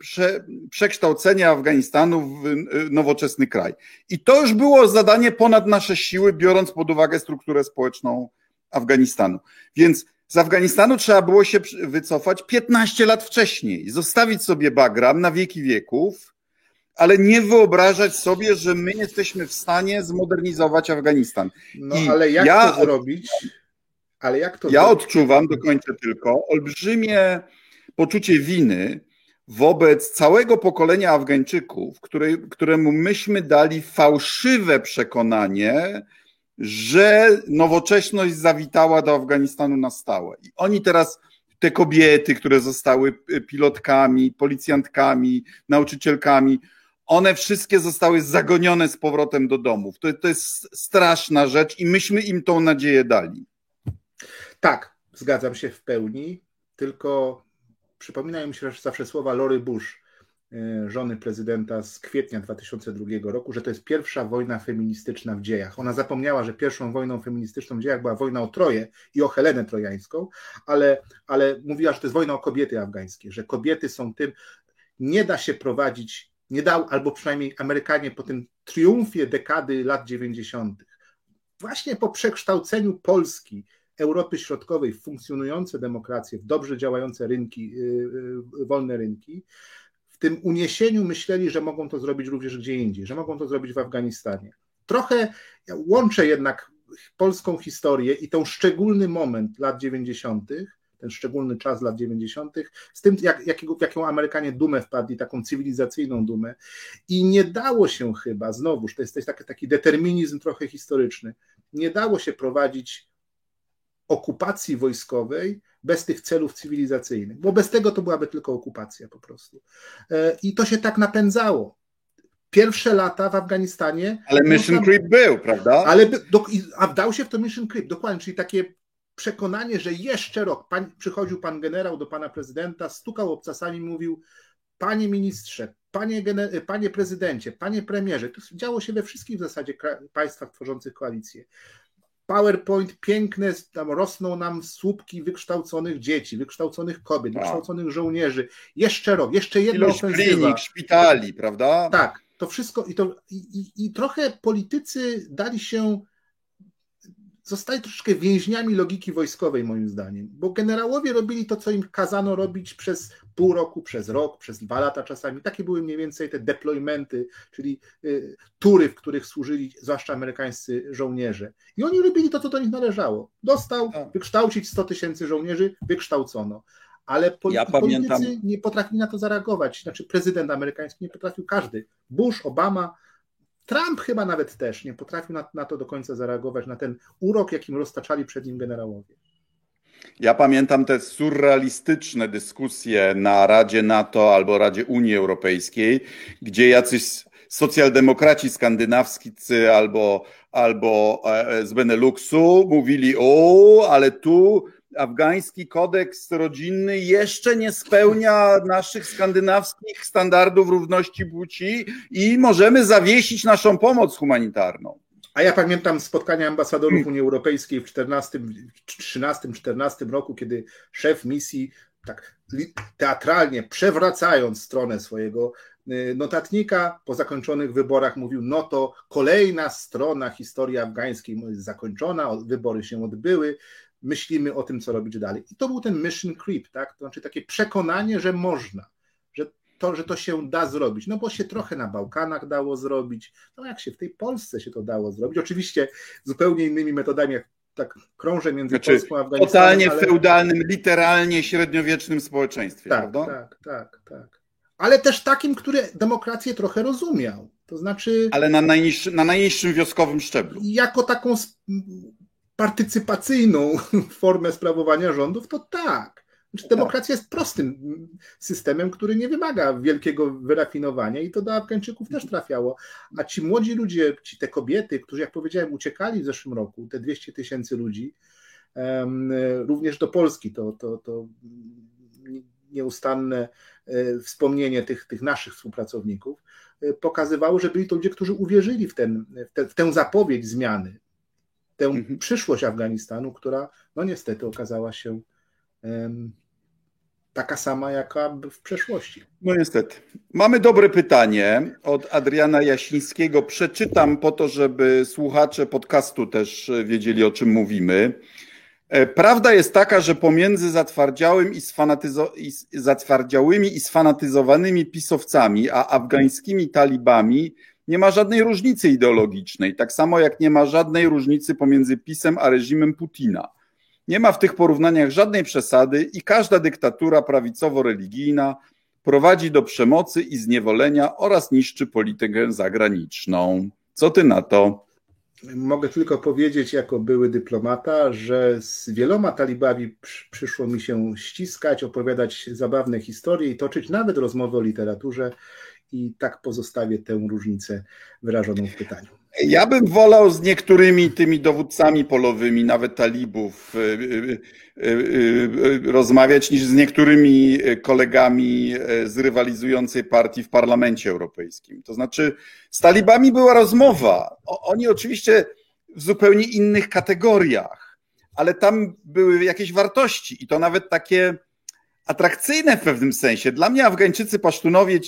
prze, przekształcenie Afganistanu w nowoczesny kraj. I to już było zadanie ponad nasze siły, biorąc pod uwagę strukturę społeczną Afganistanu. Więc z Afganistanu trzeba było się wycofać 15 lat wcześniej, zostawić sobie Bagram na wieki wieków, ale nie wyobrażać sobie, że my jesteśmy w stanie zmodernizować Afganistan. No I ale jak ja... to zrobić? Ale jak to. Ja odczuwam, dokończę tylko, olbrzymie poczucie winy wobec całego pokolenia Afgańczyków, które, któremu myśmy dali fałszywe przekonanie, że nowocześność zawitała do Afganistanu na stałe. I oni teraz, te kobiety, które zostały pilotkami, policjantkami, nauczycielkami, one wszystkie zostały zagonione z powrotem do domów. To, to jest straszna rzecz i myśmy im tą nadzieję dali. Tak, zgadzam się w pełni, tylko przypominają mi się zawsze słowa Lory Bush, e, żony prezydenta z kwietnia 2002 roku, że to jest pierwsza wojna feministyczna w dziejach. Ona zapomniała, że pierwszą wojną feministyczną w dziejach była wojna o Troję i o Helenę Trojańską, ale, ale mówiła, że to jest wojna o kobiety afgańskie, że kobiety są tym, nie da się prowadzić, nie dał, albo przynajmniej Amerykanie po tym triumfie dekady lat 90., właśnie po przekształceniu Polski Europy Środkowej w funkcjonujące demokracje, w dobrze działające rynki, y, y, wolne rynki, w tym uniesieniu myśleli, że mogą to zrobić również gdzie indziej, że mogą to zrobić w Afganistanie. Trochę łączę jednak polską historię i ten szczególny moment lat 90., ten szczególny czas lat 90., z tym, jak, jakiego, jaką Amerykanie dumę wpadli, taką cywilizacyjną dumę. I nie dało się chyba, znowuż, to jest, to jest taki, taki determinizm trochę historyczny, nie dało się prowadzić okupacji wojskowej bez tych celów cywilizacyjnych, bo bez tego to byłaby tylko okupacja po prostu. E, I to się tak napędzało. Pierwsze lata w Afganistanie. Ale mission creep był, prawda? Ale do, a wdał się w to mission creep, dokładnie, czyli takie przekonanie, że jeszcze rok pan, przychodził pan generał do pana prezydenta, stukał obcasami, mówił: Panie ministrze, panie, panie prezydencie, panie premierze, to działo się we wszystkich w zasadzie państwach tworzących koalicję. PowerPoint piękne, tam rosną nam słupki wykształconych dzieci, wykształconych kobiet, tak. wykształconych żołnierzy. Jeszcze rok, jeszcze jedna Ilość ofensywa. klinik, szpitali, prawda? Tak, to wszystko i, to, i, i, i trochę politycy dali się zostali troszeczkę więźniami logiki wojskowej, moim zdaniem, bo generałowie robili to, co im kazano robić przez pół roku, przez rok, przez dwa lata czasami. Takie były mniej więcej te deploymenty, czyli y, tury, w których służyli zwłaszcza amerykańscy żołnierze. I oni robili to, co do nich należało. Dostał wykształcić 100 tysięcy żołnierzy, wykształcono. Ale poli- ja politycy pamiętam. nie potrafili na to zareagować. Znaczy, prezydent amerykański nie potrafił każdy. Bush, Obama, Trump chyba nawet też nie potrafił na, na, to do końca zareagować, na ten urok, jakim roztaczali przed nim generałowie. Ja pamiętam te surrealistyczne dyskusje na Radzie NATO albo Radzie Unii Europejskiej, gdzie jacyś socjaldemokraci skandynawscy albo, albo e, z Beneluxu mówili: O, ale tu afgański kodeks rodzinny jeszcze nie spełnia naszych skandynawskich standardów równości płci i możemy zawiesić naszą pomoc humanitarną. A ja pamiętam spotkania ambasadorów Unii Europejskiej w 14, 13, 14 roku, kiedy szef misji tak teatralnie przewracając stronę swojego y, notatnika po zakończonych wyborach mówił, no to kolejna strona historii afgańskiej jest zakończona, wybory się odbyły, myślimy o tym, co robić dalej. I to był ten mission creep, tak? To znaczy takie przekonanie, że można, że to, że to się da zrobić. No bo się trochę na Bałkanach dało zrobić, no jak się w tej Polsce się to dało zrobić. Oczywiście zupełnie innymi metodami, jak tak krążę między znaczy, Polską a Afganistanem. Totalnie ale... feudalnym, literalnie średniowiecznym społeczeństwie, tak, prawda? Tak, tak, tak. Ale też takim, który demokrację trochę rozumiał. To znaczy. Ale na, najniższy, na najniższym wioskowym szczeblu. Jako taką partycypacyjną formę sprawowania rządów, to tak. Znaczy, demokracja jest prostym systemem, który nie wymaga wielkiego wyrafinowania i to do Afgańczyków też trafiało. A ci młodzi ludzie, ci te kobiety, którzy, jak powiedziałem, uciekali w zeszłym roku, te 200 tysięcy ludzi, również do Polski, to, to, to nieustanne e, wspomnienie tych, tych naszych współpracowników e, pokazywało, że byli to ludzie, którzy uwierzyli w, ten, w, te, w tę zapowiedź zmiany, tę mhm. przyszłość Afganistanu, która no niestety okazała się um, taka sama, jaka w przeszłości. No niestety. Mamy dobre pytanie od Adriana Jasińskiego. Przeczytam po to, żeby słuchacze podcastu też wiedzieli, o czym mówimy. E, prawda jest taka, że pomiędzy zatwardziałym i, sfanatyzo- i zatwardziałymi i sfanatyzowanymi pisowcami a afgańskimi talibami nie ma żadnej różnicy ideologicznej, tak samo jak nie ma żadnej różnicy pomiędzy PiSem a reżimem Putina. Nie ma w tych porównaniach żadnej przesady i każda dyktatura prawicowo-religijna prowadzi do przemocy i zniewolenia oraz niszczy politykę zagraniczną. Co ty na to? Mogę tylko powiedzieć, jako były dyplomata, że z wieloma talibami przyszło mi się ściskać, opowiadać zabawne historie i toczyć nawet rozmowy o literaturze, i tak pozostawię tę różnicę wyrażoną w pytaniu. Ja bym wolał z niektórymi tymi dowódcami polowymi, nawet talibów, y, y, y, rozmawiać niż z niektórymi kolegami z rywalizującej partii w Parlamencie Europejskim. To znaczy, z talibami była rozmowa. Oni oczywiście w zupełnie innych kategoriach, ale tam były jakieś wartości i to nawet takie atrakcyjne w pewnym sensie. Dla mnie Afgańczycy Pasztunowie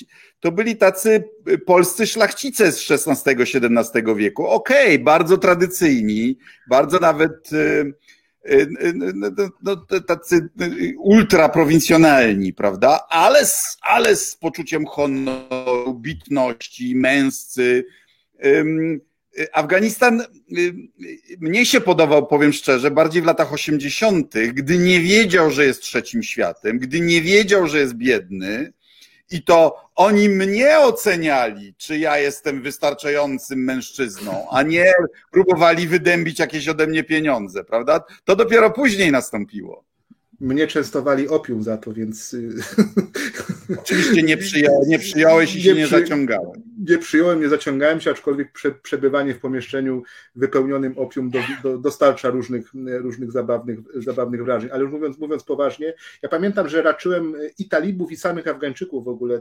to byli tacy polscy szlachcice z XVI-XVII wieku. Okej, okay, bardzo tradycyjni, bardzo nawet y, y, y, no, no, tacy ultraprowincjonalni, prawda? Ale, ale z poczuciem honoru, bitności, męscy. Afganistan mnie się podobał, powiem szczerze, bardziej w latach 80., gdy nie wiedział, że jest trzecim światem, gdy nie wiedział, że jest biedny, i to oni mnie oceniali, czy ja jestem wystarczającym mężczyzną, a nie próbowali wydębić jakieś ode mnie pieniądze, prawda? To dopiero później nastąpiło. Mnie częstowali opium za to, więc. Y, Oczywiście nie, przyja nie przyjąłeś i się nie, przy... zaciągałem. Nie przyjąłem, nie zaciągałem się, aczkolwiek prze przebywanie w pomieszczeniu wypełnionym opium do, do, dostarcza różnych, różnych zabawnych, zabawnych wrażeń. Ale już mówiąc, mówiąc poważnie, ja pamiętam, że raczyłem i talibów, i samych Afgańczyków w ogóle.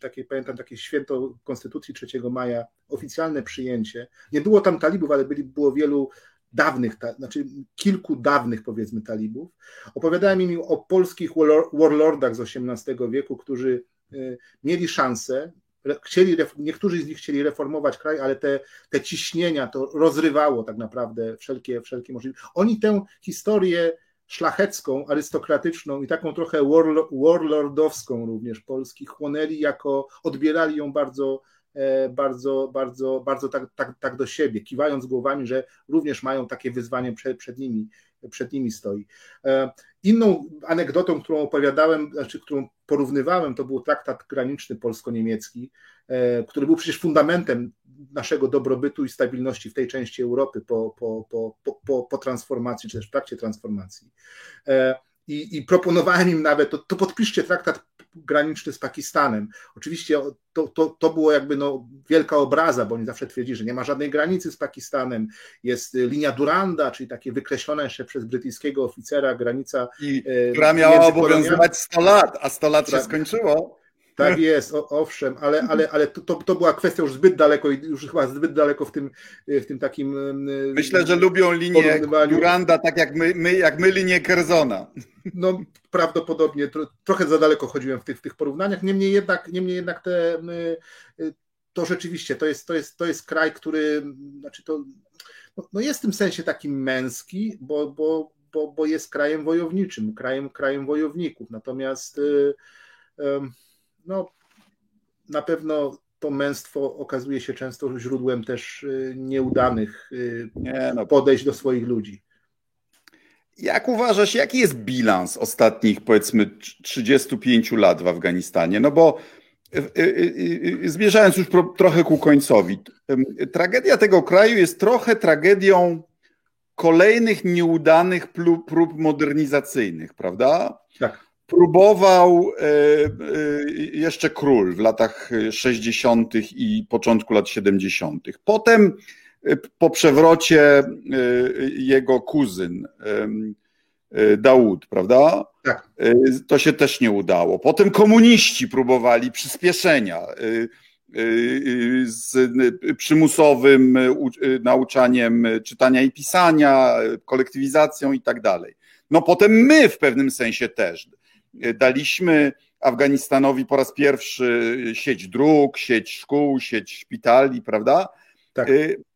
Takie, pamiętam takie święto Konstytucji 3 maja, oficjalne przyjęcie. Nie było tam talibów, ale byli, było wielu dawnych, znaczy kilku dawnych powiedzmy talibów. Opowiadałem im o polskich warlordach z XVIII wieku, którzy y, mieli szansę, chcieli, niektórzy z nich chcieli reformować kraj, ale te, te ciśnienia to rozrywało tak naprawdę wszelkie, wszelkie możliwości. Oni tę historię szlachecką, arystokratyczną i taką trochę warlordowską również Polski chłonęli jako, odbierali ją bardzo bardzo, bardzo, bardzo tak, tak, tak do siebie, kiwając głowami, że również mają takie wyzwanie przed, przed nimi, przed nimi stoi. E, inną anegdotą, którą opowiadałem, znaczy którą porównywałem, to był traktat graniczny polsko-niemiecki, e, który był przecież fundamentem naszego dobrobytu i stabilności w tej części Europy po, po, po, po, po transformacji, czy też w trakcie transformacji. I, i proponowałem im nawet, to, to podpiszcie traktat graniczny z Pakistanem. Oczywiście to, to, to było jakby no, wielka obraza, bo oni zawsze twierdzili, że nie ma żadnej granicy z Pakistanem. Jest linia Duranda, czyli takie wykreślona jeszcze przez brytyjskiego oficera granica. I, e, która miała obowiązywać 100 lat, a 100 lat się skończyło. Tak jest, o, owszem, ale, ale, ale to, to była kwestia już zbyt daleko i już chyba zbyt daleko w tym, w tym takim. Myślę, że lubią linię Duranda tak jak my, my, jak my linię Kerzona. No prawdopodobnie tro, trochę za daleko chodziłem w tych, w tych porównaniach. Niemniej jednak, niemniej jednak te, to rzeczywiście to jest, to, jest, to jest kraj, który znaczy to, no, no jest w tym sensie takim męski, bo, bo, bo, bo jest krajem wojowniczym, krajem, krajem wojowników. Natomiast y, no, na pewno to męstwo okazuje się często źródłem też y, nieudanych y, Nie, no. podejść do swoich ludzi. jak uważasz, jaki jest bilans ostatnich powiedzmy 35 lat w Afganistanie? No bo zmierzając już trochę ku końcowi, tragedia tego kraju jest trochę tragedią kolejnych nieudanych prób modernizacyjnych, prawda? Tak. Próbował e, e, jeszcze król w latach 60. i początku lat 70. Potem e, po przewrocie jego kuzyn Dawud, prawda? Tak. To się też nie udało. Potem komuniści próbowali przyspieszenia z przymusowym nauczaniem czytania i pisania, kolektywizacją i tak dalej. No potem my w pewnym sensie też daliśmy Afganistanowi po raz pierwszy sieć dróg, sieć szkół, sieć szpitali, prawda? Tak.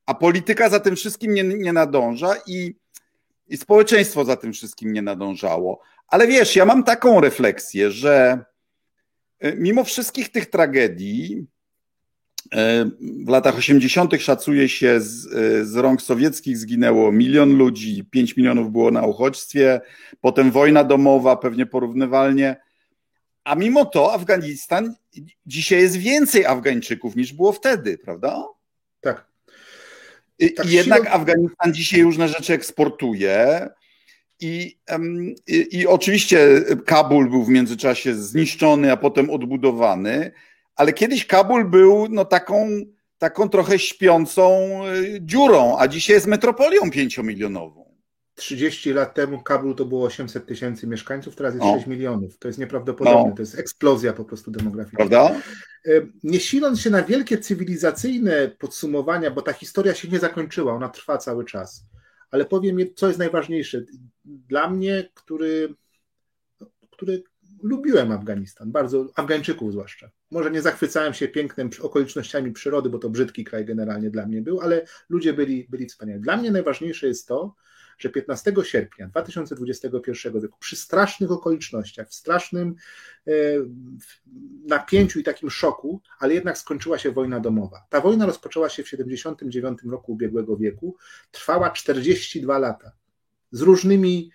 A polityka za tym wszystkim nie, nie nadąża i, i społeczeństwo za tym wszystkim nie nadążało. Ale wiesz, ja mam taką refleksję, że mimo wszystkich tych tragedii, w latach 80. szacuje się, z, z rąk sowieckich zginęło milion ludzi, 5 milionów było na uchodźstwie, potem wojna domowa, pewnie porównywalnie. A mimo to Afganistan dzisiaj jest więcej Afgańczyków niż było wtedy, prawda? Tak. I, tak jednak siłą... Afganistan dzisiaj różne rzeczy eksportuje. I, i, I oczywiście Kabul był w międzyczasie zniszczony, a potem odbudowany ale kiedyś Kabul był no, taką, taką trochę śpiącą y, dziurą, a dzisiaj jest metropolią pięciomilionową. 30 lat temu Kabul to było 800 tysięcy mieszkańców, teraz jest no. 6 milionów. To jest nieprawdopodobne, no. to jest eksplozja po prostu demograficzna. Prawda? Y, nie siląc się na wielkie cywilizacyjne podsumowania, bo ta historia się nie zakończyła, ona trwa cały czas. Ale powiem, co jest najważniejsze. Dla mnie, który, który lubiłem Afganistan, bardzo, Afgańczyków zwłaszcza. Może nie zachwycałem się pięknym okolicznościami przyrody, bo to brzydki kraj generalnie dla mnie był, ale ludzie byli, byli wspaniali. Dla mnie najważniejsze jest to, że 15 sierpnia 2021 roku, przy strasznych okolicznościach, w strasznym e, napięciu i takim szoku, ale jednak skończyła się wojna domowa. Ta wojna rozpoczęła się w 79 roku ubiegłego wieku, trwała 42 lata. Z różnymi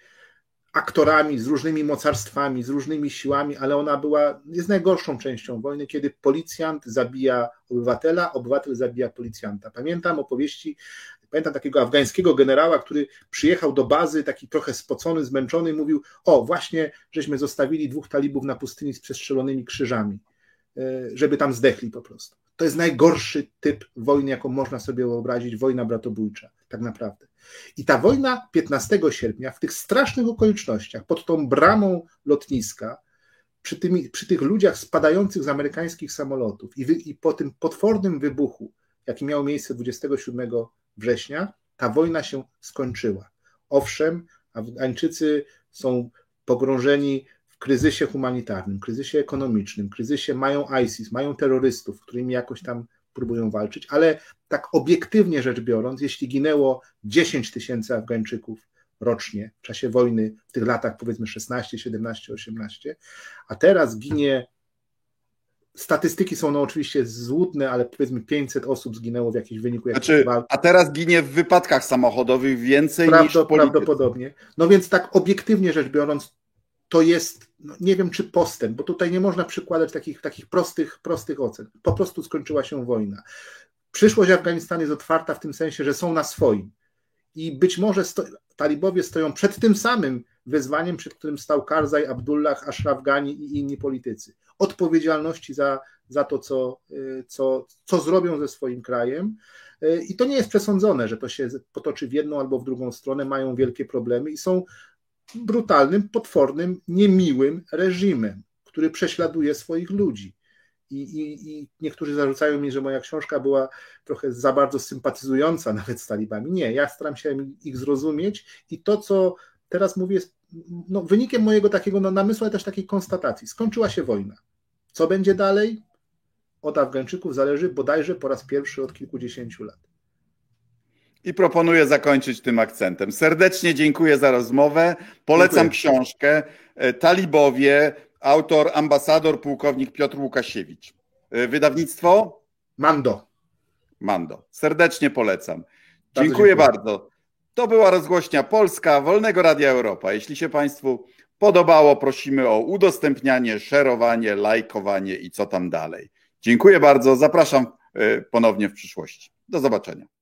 aktorami, z różnymi mocarstwami, z różnymi siłami, ale ona była, jest najgorszą częścią wojny, kiedy policjant zabija obywatela, obywatel zabija policjanta. Pamiętam opowieści, pamiętam takiego afgańskiego generała, który przyjechał do bazy, taki trochę spocony, zmęczony, mówił: O, właśnie żeśmy zostawili dwóch talibów na pustyni z przestrzelonymi krzyżami, e, żeby tam zdechli po prostu. To jest najgorszy typ wojny, jaką można sobie wyobrazić, wojna bratobójcza, tak naprawdę. I ta wojna 15 sierpnia, w tych strasznych okolicznościach, pod tą bramą lotniska, przy, tymi, przy tych ludziach spadających z amerykańskich samolotów i, wy, i po tym potwornym wybuchu, jaki miał miejsce 27 września, ta wojna się skończyła. Owszem, Afgańczycy są pogrążeni w kryzysie humanitarnym, kryzysie ekonomicznym, kryzysie mają ISIS, mają terrorystów, którymi jakoś tam próbują walczyć, ale tak obiektywnie rzecz biorąc, jeśli ginęło 10 tysięcy Afgańczyków rocznie w czasie wojny, w tych latach powiedzmy 16, 17, 18, a teraz ginie Statystyki są no oczywiście złudne, ale powiedzmy 500 osób zginęło w jakimś wyniku znaczy, A teraz ginie w wypadkach samochodowych więcej Prawdo, niż w Prawdopodobnie. No więc tak obiektywnie rzecz biorąc, to jest, no nie wiem czy postęp, bo tutaj nie można przykładać takich, takich prostych, prostych ocen. Po prostu skończyła się wojna. Przyszłość Afganistanu jest otwarta w tym sensie, że są na swoim. I być może sto, talibowie stoją przed tym samym wyzwaniem, przed którym stał Karzaj, Abdullah, Ashraf Ghani i inni politycy. Odpowiedzialności za, za to, co, co, co zrobią ze swoim krajem. I to nie jest przesądzone, że to się potoczy w jedną albo w drugą stronę, mają wielkie problemy i są brutalnym, potwornym, niemiłym reżimem, który prześladuje swoich ludzi. I, i, I, niektórzy zarzucają mi, że moja książka była trochę za bardzo sympatyzująca nawet z talibami. Nie, ja staram się ich zrozumieć i to, co teraz mówię, jest no, wynikiem mojego takiego no, namysłu, ale też takiej konstatacji. Skończyła się wojna. Co będzie dalej? Od Afgańczyków zależy bodajże po raz pierwszy od kilkudziesięciu lat. I proponuję zakończyć tym akcentem. Serdecznie dziękuję za rozmowę. Polecam dziękuję. książkę e, Talibowie, autor ambasador pułkownik Piotr Łukasiewicz. E, wydawnictwo? Mando. Mando. Serdecznie polecam. Dziękuję bardzo. To była rozgłośnia Polska Wolnego Radia Europa. Jeśli się Państwu podobało, prosimy o udostępnianie, szerowanie, lajkowanie i co tam dalej. Dziękuję bardzo. Zapraszam e, ponownie w przyszłości. Do zobaczenia.